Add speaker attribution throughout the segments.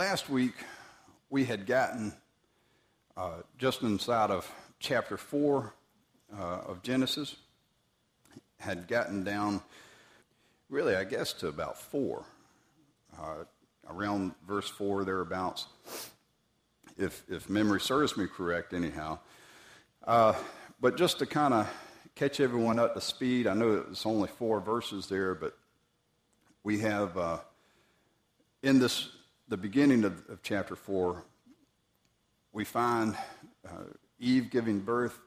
Speaker 1: last week we had gotten uh, just inside of chapter 4 uh, of Genesis, had gotten down really, I guess, to about 4, uh, around verse 4 thereabouts, if, if memory serves me correct, anyhow. Uh, but just to kind of catch everyone up to speed, I know it's only four verses there, but we have uh, in this the beginning of, of, chapter four, we find uh, Eve giving birth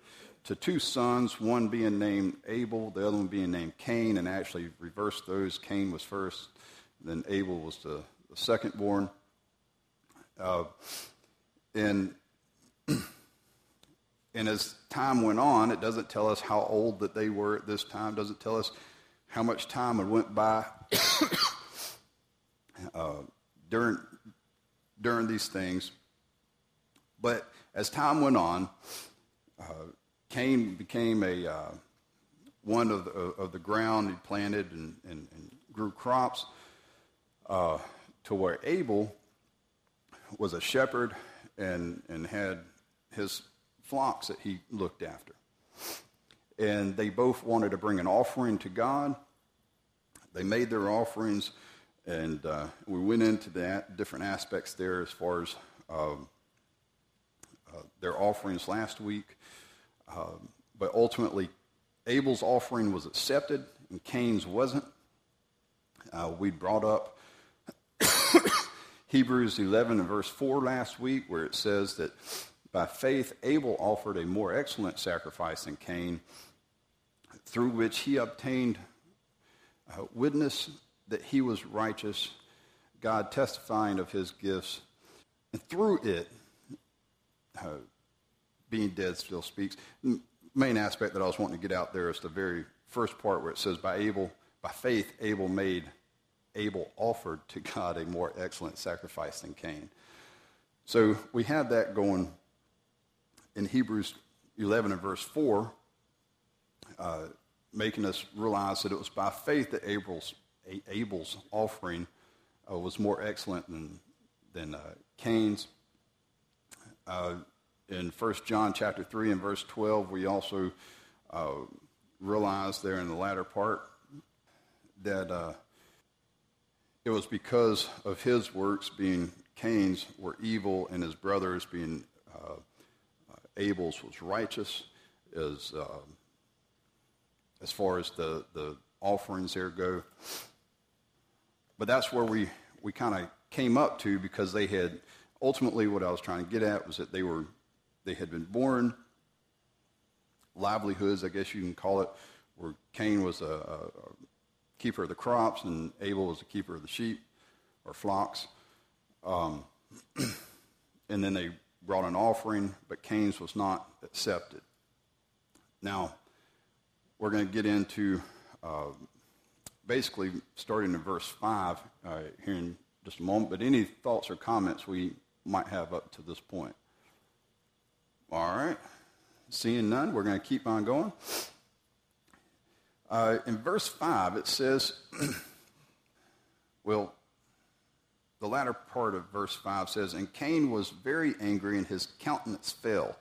Speaker 1: to two sons, one being named Abel, the other one being named Cain, and actually reversed those. Cain was first, then Abel was the, the second born. Uh, and and as time went on, it doesn't tell us how old that they were at this time. Doesn't tell us how much time had went by uh, during during these things. But as time went on, uh, Cain became a uh, one of the, of the ground he planted and, and, and grew crops. Uh, to where Abel was a shepherd and and had his flocks that he looked after. And they both wanted to bring an offering to God. They made their offerings, and uh, we went into that different aspects there as far as um, uh, their offerings last week. Um, but ultimately, Abel's offering was accepted, and Cain's wasn't. Uh, we brought up Hebrews 11 and verse 4 last week, where it says that by faith, Abel offered a more excellent sacrifice than Cain, through which he obtained uh, witness that he was righteous, God testifying of his gifts. And through it, uh, being dead still speaks. Main aspect that I was wanting to get out there is the very first part where it says, by Abel, by faith, Abel made, Abel offered to God a more excellent sacrifice than Cain. So we have that going in Hebrews 11 and verse 4, uh, making us realize that it was by faith that Abel's, Abel's offering uh, was more excellent than, than uh, Cain's. Uh, in 1 John chapter 3 and verse 12, we also uh, realize there in the latter part that uh, it was because of his works being Cain's were evil and his brothers being Abel's was righteous as, uh, as far as the, the offerings there go. But that's where we, we kind of came up to because they had, ultimately what I was trying to get at was that they were, they had been born livelihoods, I guess you can call it, where Cain was a, a keeper of the crops and Abel was a keeper of the sheep or flocks. Um, and then they brought an offering, but Cain's was not accepted. Now, we're going to get into uh, basically starting in verse 5 uh, here in just a moment, but any thoughts or comments we might have up to this point? All right. Seeing none, we're going to keep on going. Uh, in verse 5, it says, well, the latter part of verse 5 says, And Cain was very angry, and his countenance fell.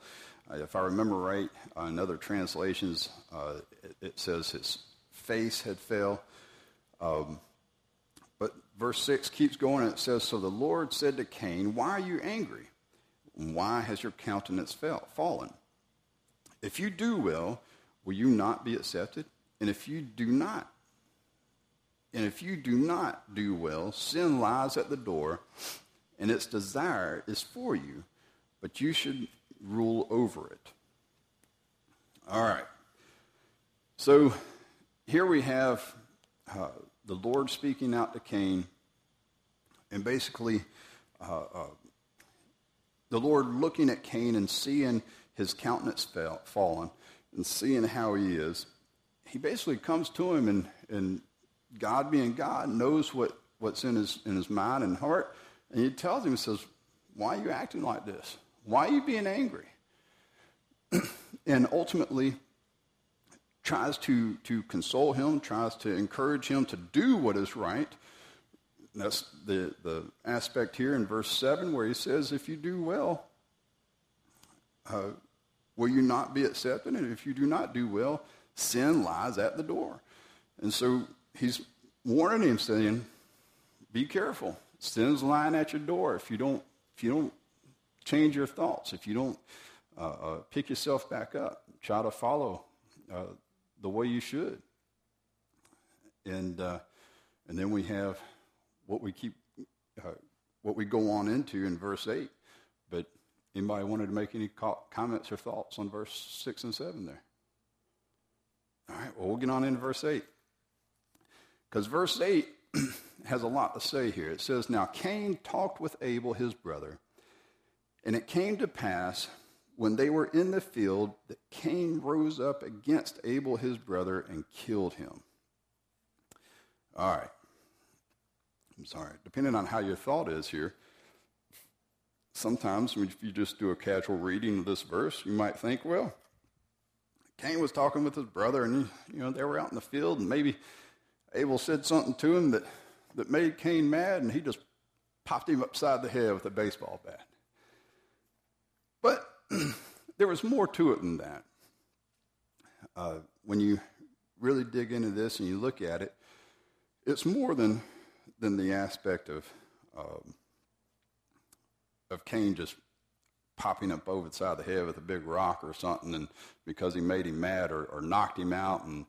Speaker 1: Uh, if I remember right, uh, in other translations, uh, it, it, says his face had fell. Um, but verse 6 keeps going, and it says, So the Lord said to Cain, Why are you angry? Why has your countenance fell, fallen? If you do well, will you not be accepted? And if you do not, and if you do not do well, sin lies at the door, and its desire is for you, but you should rule over it. All right. So here we have uh, the Lord speaking out to Cain, and basically uh, uh, the Lord looking at Cain and seeing his countenance fell, fallen and seeing how he is. He basically comes to him and, and God being God knows what, what's in his, in his mind and heart. And he tells him, he says, why are you acting like this? Why are you being angry? and ultimately tries to, to console him, tries to encourage him to do what is right, that's the, the aspect here in verse 7 where he says, If you do well, uh, will you not be accepted? And if you do not do well, sin lies at the door. And so he's warning him, saying, Be careful. Sin's lying at your door. If you don't, if you don't change your thoughts, if you don't uh, uh, pick yourself back up, try to follow uh, the way you should. And, uh, and then we have what we keep, uh, what we go on into in verse 8. But anybody wanted to make any comments or thoughts on verse 6 and 7 there? All right, well, we'll get on into verse 8. Because verse 8 has a lot to say here. It says, Now Cain talked with Abel, his brother, and it came to pass when they were in the field that Cain rose up against Abel, his brother, and killed him. All right. I'm sorry. Depending on how your thought is here, sometimes if you just do a casual reading of this verse, you might think, well, Cain was talking with his brother, and you know they were out in the field, and maybe Abel said something to him that, that made Cain mad, and he just popped him upside the head with a baseball bat. There was more to it than that. Uh, when you really dig into this and you look at it, it's more than, than the aspect of, um, of Cain just popping up over the side of the head with a big rock or something and because he made him mad or, or knocked him out and,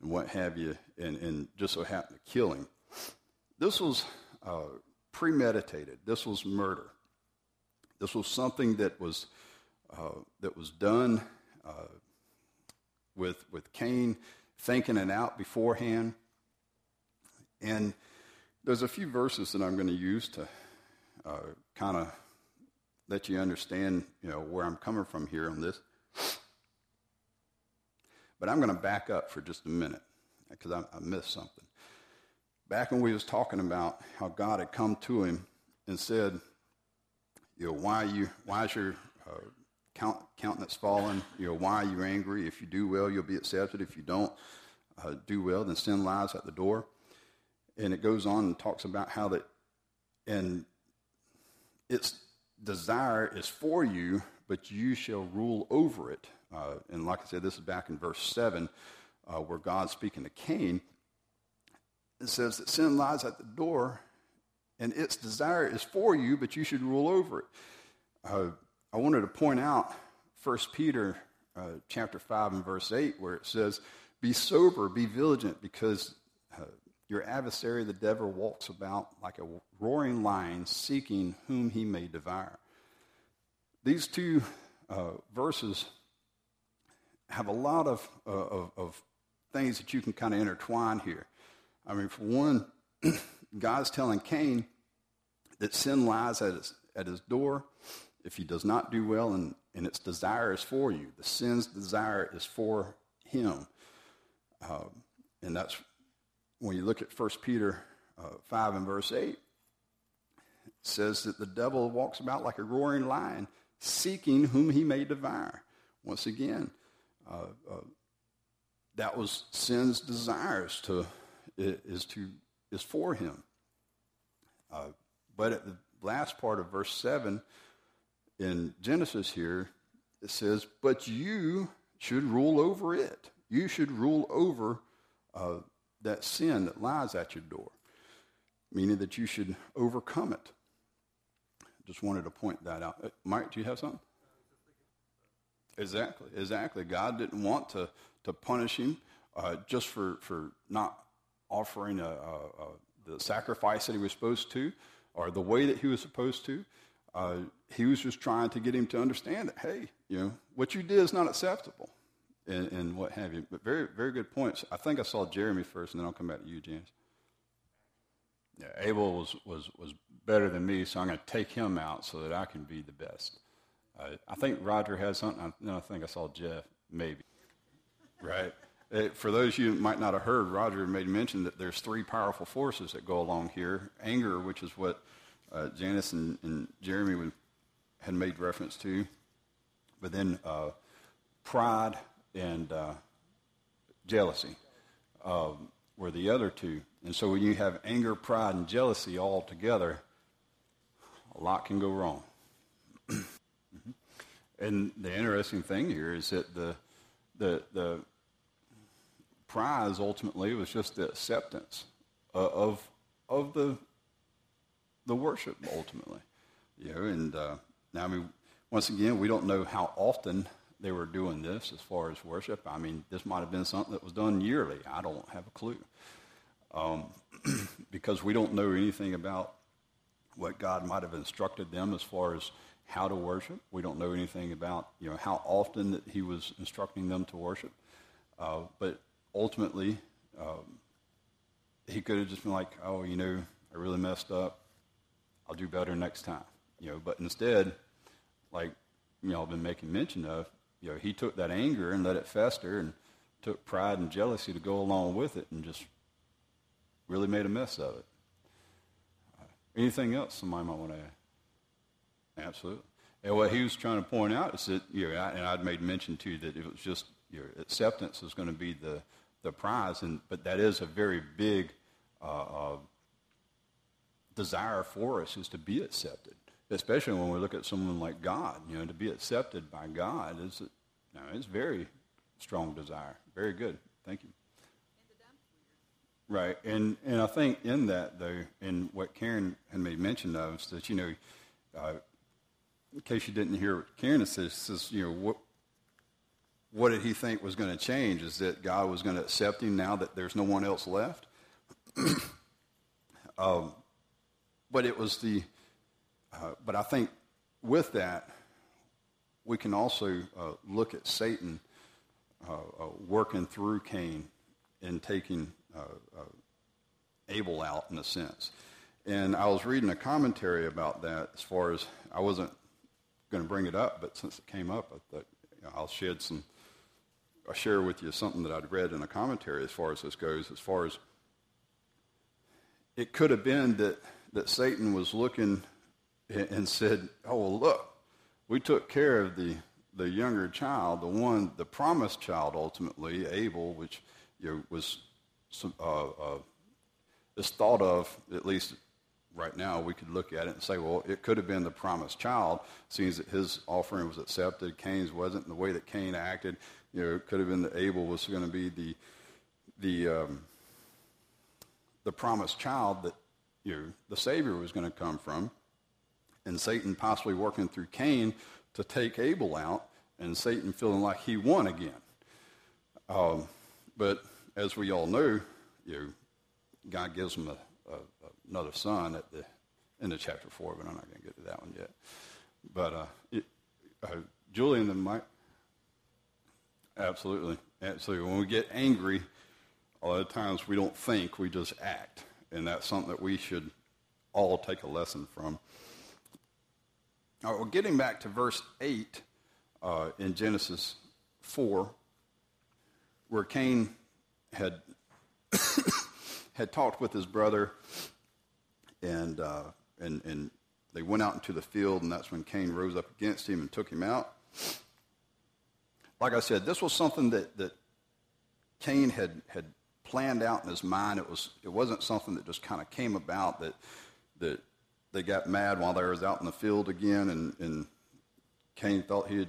Speaker 1: and what have you, and, and, just so happened to kill him. This was uh, premeditated. This was murder. This was something that was that was done uh, with with Cain thinking it out beforehand. And there's a few verses that I'm going to use to uh, kind of let you understand, you know, where I'm coming from here on this. But I'm going to back up for just a minute because I, I, missed something. Back when we was talking about how God had come to him and said, you know, why you, why is your uh, count, countenance fallen? You know, why are you angry? If you do well, you'll be accepted. If you don't uh, do well, then sin lies at the door. And it goes on and talks about how that, and its desire is for you, but you shall rule over it. Uh, and like I said, this is back in verse 7, uh, where God's speaking to Cain. It says that sin lies at the door, and its desire is for you, but you should rule over it. Uh, I wanted to point out 1 Peter uh, chapter 5 and verse 8, where it says, Be sober, be vigilant, because uh, your adversary, the devil, walks about like a roaring lion, seeking whom he may devour. These two uh, verses have a lot of, uh, of, of things that you can kind of intertwine here. I mean, for one, God's telling Cain that sin lies at his, at his door if he does not do well, and, and its desire is for you. The sin's desire is for him. Uh, and that's when you look at 1 Peter uh, 5 and verse 8, it says that the devil walks about like a roaring lion, seeking whom he may devour. Once again, uh, uh, that was sin's desires to is to is for him. Uh, but at the last part of verse seven in Genesis here, it says, "But you should rule over it. You should rule over uh, that sin that lies at your door, meaning that you should overcome it." Just wanted to point that out. Uh, Mike, do you have something? Exactly, exactly. God didn't want to, to punish him uh, just for, for not offering a, a, a, the sacrifice that he was supposed to or the way that he was supposed to. Uh, he was just trying to get him to understand that, hey, you know, what you did is not acceptable and, and what have you. But very, very good points. I think I saw Jeremy first, and then I'll come back to you, James. Yeah, Abel was, was, was better than me, so I'm going to take him out so that I can be the best. Uh, I think Roger has something. I, no, I think I saw Jeff, maybe. Right? Uh, for those of you who might not have heard, Roger made mention that there's three powerful forces that go along here. Anger, which is what uh, Janice and, and Jeremy would, had made reference to, but then uh, pride and uh, jealousy. Um, were the other two. And so when you have anger, pride, and jealousy all together, a lot can go wrong. and the interesting thing here is that the, the, the prize ultimately was just the acceptance of, of the, the worship ultimately. You know, and uh, now, I mean, once again, we don't know how often they were doing this as far as worship. I mean, this might have been something that was done yearly. I don't have a clue. Um, because we don't know anything about what God might have instructed them as far as how to worship. We don't know anything about, you know, how often that he was instructing them to worship. Uh, but ultimately, um, he could have just been like, oh, you know, I really messed up. I'll do better next time. You know, but instead, like y'all have been making mention of, you know, he took that anger and let it fester and took pride and jealousy to go along with it and just really made a mess of it. Uh, anything else somebody might want to add? Absolutely. And what he was trying to point out is that, you know, and I'd made mention too that it was just your acceptance is going to be the, the prize, and, but that is a very big uh, uh, desire for us is to be accepted especially when we look at someone like God, you know, to be accepted by God is, you know, it's very strong desire. Very good. Thank you. Right, and and I think in that though, in what Karen had made mention of, is that you know, uh, in case you didn't hear what Karen says, says you know what what did he think was going to change? Is that God was going to accept him now that there's no one else left? um, but it was the uh, but I think with that, we can also uh, look at Satan uh, uh working through Cain and taking uh, Abel out in a sense. And I was reading a commentary about that as far as I wasn't going to bring it up, but since it came up, I thought I'll shed some, share with you something that I'd read in a commentary as far as this goes, as far as it could have been that, that Satan was looking and said, Oh, well, look, we took care of the, the younger child, the one, the promised child ultimately, Abel, which you know, was uh, uh, is thought of, at least right now, we could look at it and say, well, it could have been the promised child, seeing that his offering was accepted, Cain's wasn't, and the way that Cain acted, you know, it could have been that Abel was going to be the the um, the promised child that you know, the Savior was going to come from and Satan possibly working through Cain to take Abel out, and Satan feeling like he won again. Um, but as we all know, you know, God gives him a, a, another son at the end of chapter four, but I'm not going to get to that one yet. But uh, it, uh, Julian and Mike, absolutely, absolutely. When we get angry, a lot of times we don't think, we just act, and that's something that we should all take a lesson from. All right, well, getting back to verse 8 uh, in Genesis 4, where Cain had, had talked with his brother, and, uh, and, and they went out into the field, and that's when Cain rose up against him and took him out. Like I said, this was something that, that Cain had, had planned out in his mind. It, was, it wasn't something that just kind of came about that, that they got mad while they was out in the field again, and, and Cain thought he'd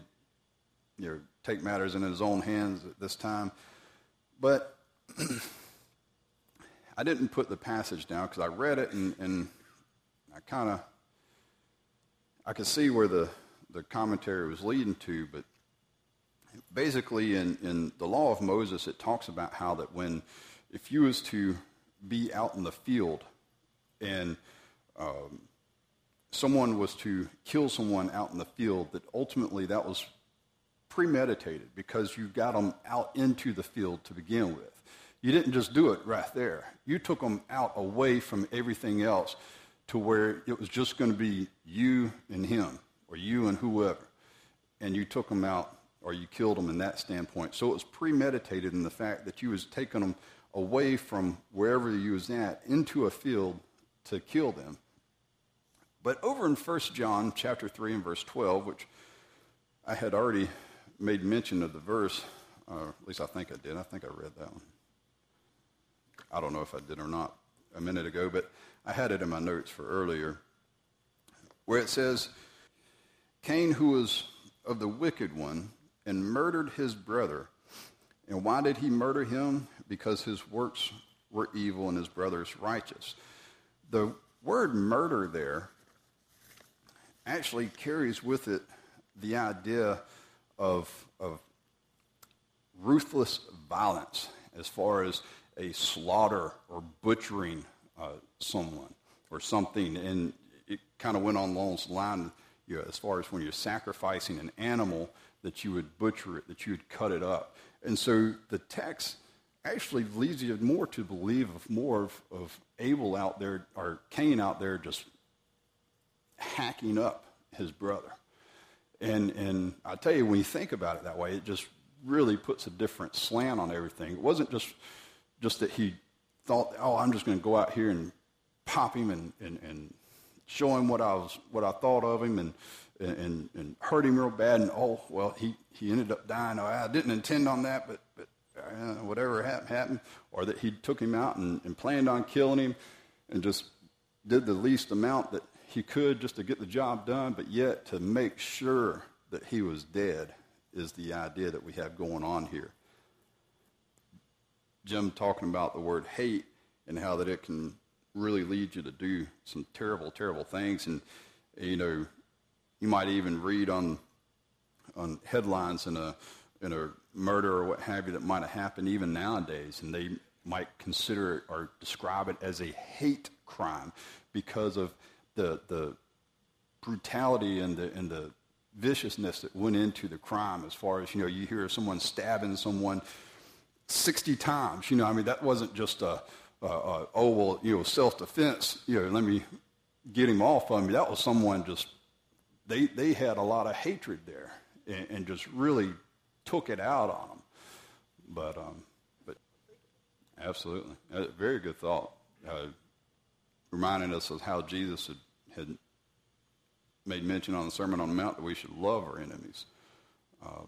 Speaker 1: you know, take matters in his own hands at this time. But I didn't put the passage down because I read it and, and I kind of I could see where the, the commentary was leading to, but basically in, in the law of Moses it talks about how that when if you was to be out in the field and um, someone was to kill someone out in the field, that ultimately that was premeditated because you got them out into the field to begin with. You didn't just do it right there. You took them out away from everything else to where it was just going to be you and him or you and whoever. And you took them out or you killed them in that standpoint. So it was premeditated in the fact that you was taking them away from wherever you was at into a field to kill them but over in 1 John chapter 3 and verse 12, which I had already made mention of the verse, uh, at least I think I did. I think I read that one. I don't know if I did or not a minute ago, but I had it in my notes for earlier, where it says, Cain, who was of the wicked one, and murdered his brother. And why did he murder him? Because his works were evil and his brother's righteous. The word murder there actually carries with it the idea of, of ruthless violence as far as a slaughter or butchering uh, someone or something. And it kind of went on along the line you know, as far as when you're sacrificing an animal, that you would butcher it, that you would cut it up. And so the text actually leads you more to believe of more of, of Abel out there, or Cain out there just hacking up his brother. And, and I tell you, when you think about it that way, it just really puts a different slant on everything. It wasn't just, just that he thought, oh, I'm just going to go out here and pop him and, and, and show him what I, was, what I thought of him and, and, and hurt him real bad. And, oh, well, he, he ended up dying. Oh, I didn't intend on that, but, but uh, whatever happened, happened. Or that he took him out and, and planned on killing him and just did the least amount that he could just to get the job done, but yet to make sure that he was dead is the idea that we have going on here. Jim talking about the word hate and how that it can really lead you to do some terrible, terrible things. And, you know, you might even read on, on headlines in a, in a murder or what have you that might have happened even nowadays, and they might consider it or describe it as a hate crime because of the, the brutality and the, and the viciousness that went into the crime as far as, you know, you hear someone stabbing someone 60 times. You know, I mean, that wasn't just a, a, a oh, well, you know, self-defense, you know, let me get him off of me. That was someone just, they, they had a lot of hatred there and, and just really took it out on them. But, um, but absolutely. A very good thought. Uh, reminding us of how Jesus had, had made mention on the Sermon on the Mount that we should love our enemies um,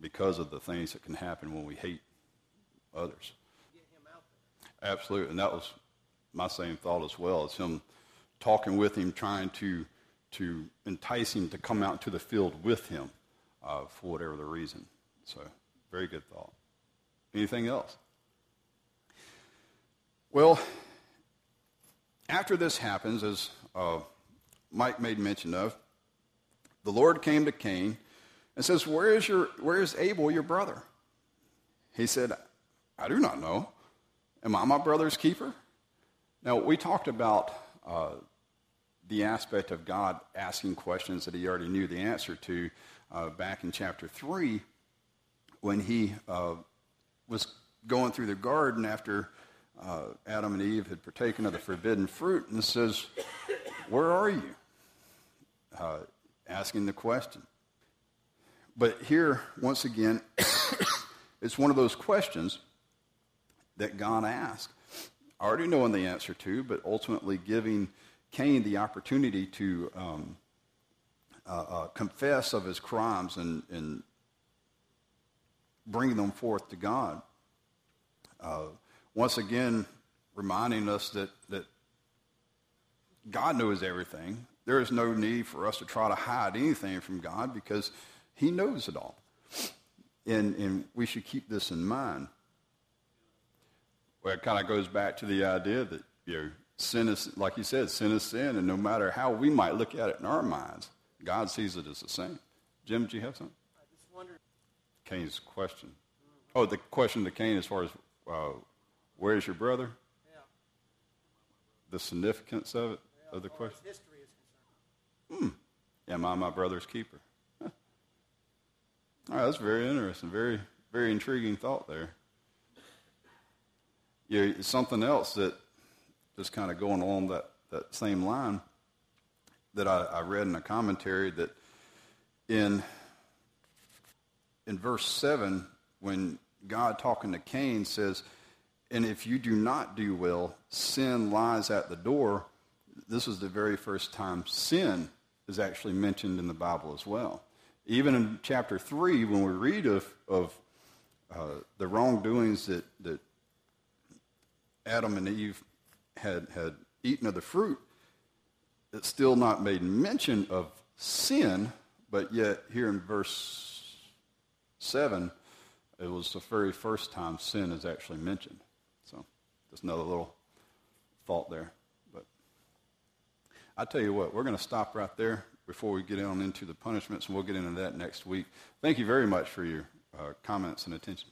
Speaker 1: because of the things that can happen when we hate others. Absolutely, and that was my same thought as well. It's him talking with him, trying to to entice him to come out to the field with him uh, for whatever the reason. So, very good thought. Anything else? Well, after this happens, as uh, Mike made mention of, the Lord came to Cain and says, Where is, your, where is Abel, your brother? He said, I do not know. Am I my brother's keeper? Now, we talked about uh, the aspect of God asking questions that he already knew the answer to uh, back in chapter 3 when he uh, was going through the garden after uh, Adam and Eve had partaken of the forbidden fruit and says, Where are you? Uh, asking the question. But here, once again, it's one of those questions that God asked, already knowing the answer to, but ultimately giving Cain the opportunity to um, uh, uh, confess of his crimes and, and bring them forth to God. Uh, once again, reminding us that, that God knows everything. There is no need for us to try to hide anything from God because He knows it all. And, and we should keep this in mind. Well, it kind of goes back to the idea that, you know, sin is, like you said, sin is sin, and no matter how we might look at it in our minds, God sees it as the same. Jim, do you have something?
Speaker 2: I just wondered.
Speaker 1: Cain's question. Oh, the question to Cain as far as uh, where's your brother?
Speaker 2: Yeah.
Speaker 1: The significance of it,
Speaker 2: yeah
Speaker 1: of the question?
Speaker 2: history is concerned.
Speaker 1: Hmm. Am I my brother's keeper? Huh. All right, that's very interesting. Very, very intriguing thought there. Yeah, something else that just kind of going along that, that same line that I, I read in a commentary that in in verse 7 when god talking to cain says and if you do not do well sin lies at the door. This is the very first time sin is actually mentioned in the bible as well. Even in chapter 3 when we read of, of uh, the wrongdoings that, that Adam and Eve had, had eaten of the fruit, it's still not made mention of sin, but yet here in verse 7, it was the very first time sin is actually mentioned. So just another little thought there. But I tell you what, we're going to stop right there before we get on into the punishments, and we'll get into that next week. Thank you very much for your uh, comments and attention.